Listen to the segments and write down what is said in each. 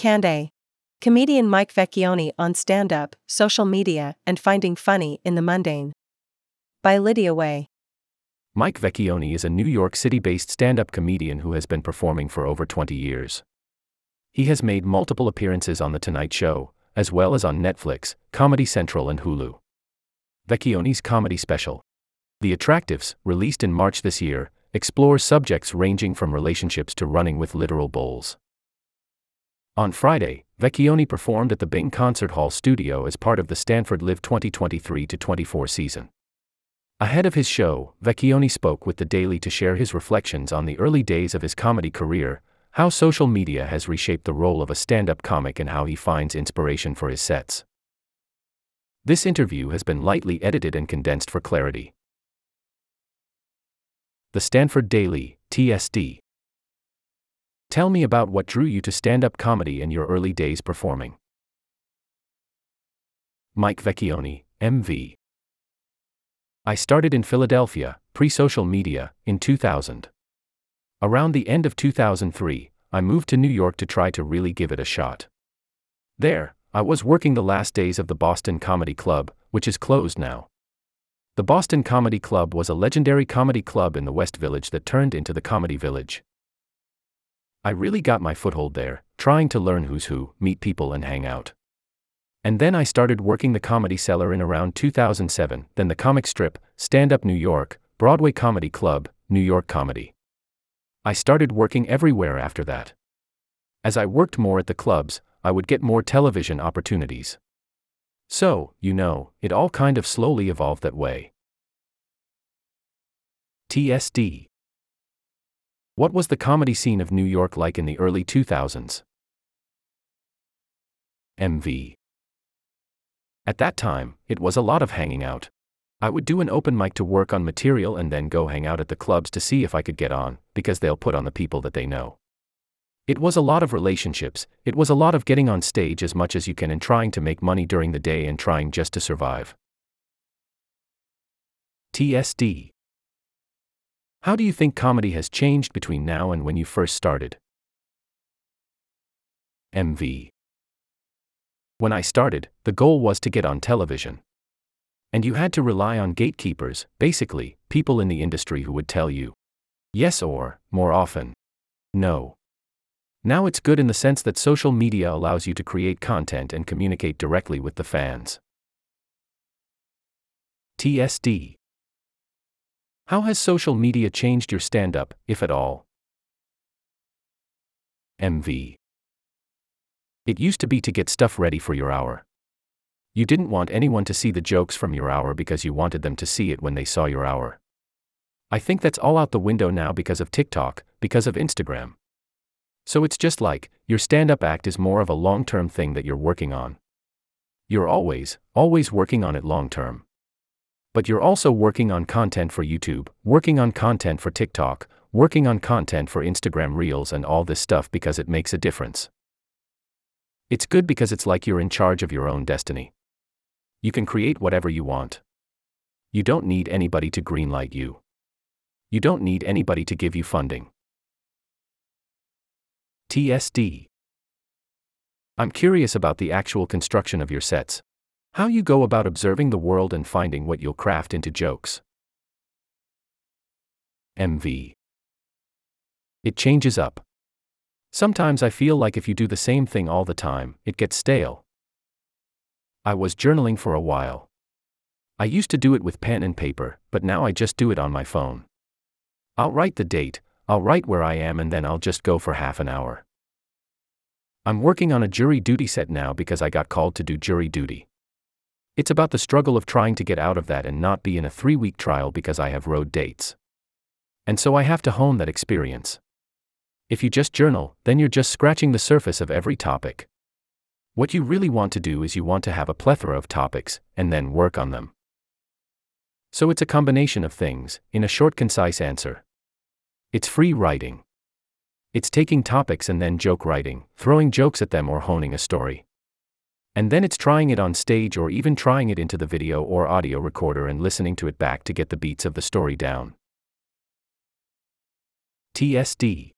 Q&A. Comedian Mike Vecchione on stand up, social media, and finding funny in the mundane. By Lydia Way. Mike Vecchione is a New York City based stand up comedian who has been performing for over 20 years. He has made multiple appearances on The Tonight Show, as well as on Netflix, Comedy Central, and Hulu. Vecchione's comedy special, The Attractives, released in March this year, explores subjects ranging from relationships to running with literal bulls. On Friday, Vecchione performed at the Bing Concert Hall studio as part of the Stanford Live 2023 24 season. Ahead of his show, Vecchione spoke with The Daily to share his reflections on the early days of his comedy career, how social media has reshaped the role of a stand up comic, and how he finds inspiration for his sets. This interview has been lightly edited and condensed for clarity. The Stanford Daily, TSD. Tell me about what drew you to stand up comedy in your early days performing. Mike Vecchione, MV. I started in Philadelphia, pre social media, in 2000. Around the end of 2003, I moved to New York to try to really give it a shot. There, I was working the last days of the Boston Comedy Club, which is closed now. The Boston Comedy Club was a legendary comedy club in the West Village that turned into the Comedy Village. I really got my foothold there, trying to learn who's who, meet people, and hang out. And then I started working the Comedy Cellar in around 2007, then the comic strip, Stand Up New York, Broadway Comedy Club, New York Comedy. I started working everywhere after that. As I worked more at the clubs, I would get more television opportunities. So, you know, it all kind of slowly evolved that way. TSD what was the comedy scene of New York like in the early 2000s? MV. At that time, it was a lot of hanging out. I would do an open mic to work on material and then go hang out at the clubs to see if I could get on, because they'll put on the people that they know. It was a lot of relationships, it was a lot of getting on stage as much as you can and trying to make money during the day and trying just to survive. TSD how do you think comedy has changed between now and when you first started? MV. When I started, the goal was to get on television. And you had to rely on gatekeepers, basically, people in the industry who would tell you yes or, more often, no. Now it's good in the sense that social media allows you to create content and communicate directly with the fans. TSD how has social media changed your stand up, if at all? MV. It used to be to get stuff ready for your hour. You didn't want anyone to see the jokes from your hour because you wanted them to see it when they saw your hour. I think that's all out the window now because of TikTok, because of Instagram. So it's just like, your stand up act is more of a long term thing that you're working on. You're always, always working on it long term. But you're also working on content for YouTube, working on content for TikTok, working on content for Instagram Reels and all this stuff because it makes a difference. It's good because it's like you're in charge of your own destiny. You can create whatever you want. You don't need anybody to greenlight you. You don't need anybody to give you funding. TSD. I'm curious about the actual construction of your sets. How you go about observing the world and finding what you'll craft into jokes. MV. It changes up. Sometimes I feel like if you do the same thing all the time, it gets stale. I was journaling for a while. I used to do it with pen and paper, but now I just do it on my phone. I'll write the date, I'll write where I am, and then I'll just go for half an hour. I'm working on a jury duty set now because I got called to do jury duty. It's about the struggle of trying to get out of that and not be in a three week trial because I have road dates. And so I have to hone that experience. If you just journal, then you're just scratching the surface of every topic. What you really want to do is you want to have a plethora of topics, and then work on them. So it's a combination of things, in a short, concise answer. It's free writing. It's taking topics and then joke writing, throwing jokes at them or honing a story. And then it's trying it on stage or even trying it into the video or audio recorder and listening to it back to get the beats of the story down. TSD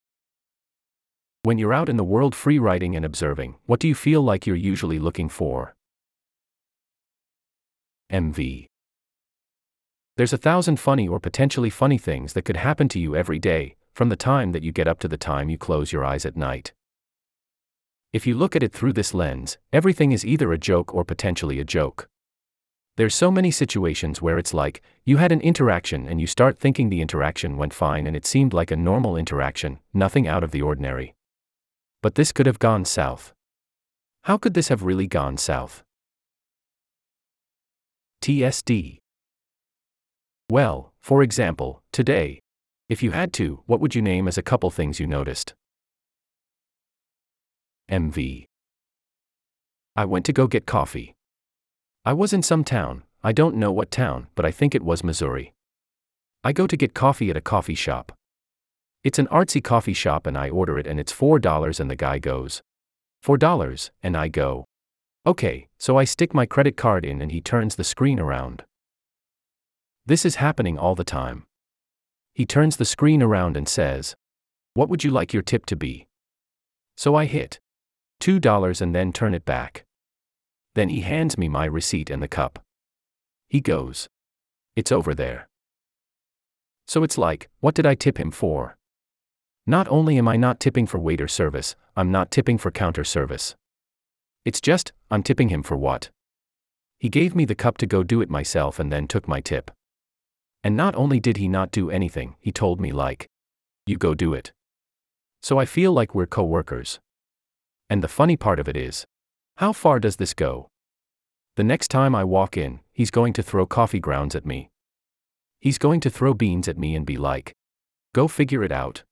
When you're out in the world free writing and observing, what do you feel like you're usually looking for? MV. There's a thousand funny or potentially funny things that could happen to you every day, from the time that you get up to the time you close your eyes at night. If you look at it through this lens, everything is either a joke or potentially a joke. There's so many situations where it's like, you had an interaction and you start thinking the interaction went fine and it seemed like a normal interaction, nothing out of the ordinary. But this could have gone south. How could this have really gone south? TSD. Well, for example, today. If you had to, what would you name as a couple things you noticed? MV. I went to go get coffee. I was in some town, I don't know what town, but I think it was Missouri. I go to get coffee at a coffee shop. It's an artsy coffee shop and I order it and it's $4 and the guy goes, $4, and I go, okay, so I stick my credit card in and he turns the screen around. This is happening all the time. He turns the screen around and says, What would you like your tip to be? So I hit $2 and then turn it back. Then he hands me my receipt and the cup. He goes, It's over there. So it's like, what did I tip him for? Not only am I not tipping for waiter service, I'm not tipping for counter service. It's just, I'm tipping him for what? He gave me the cup to go do it myself and then took my tip. And not only did he not do anything, he told me, like, you go do it. So I feel like we're co workers. And the funny part of it is, how far does this go? The next time I walk in, he's going to throw coffee grounds at me. He's going to throw beans at me and be like, Go figure it out.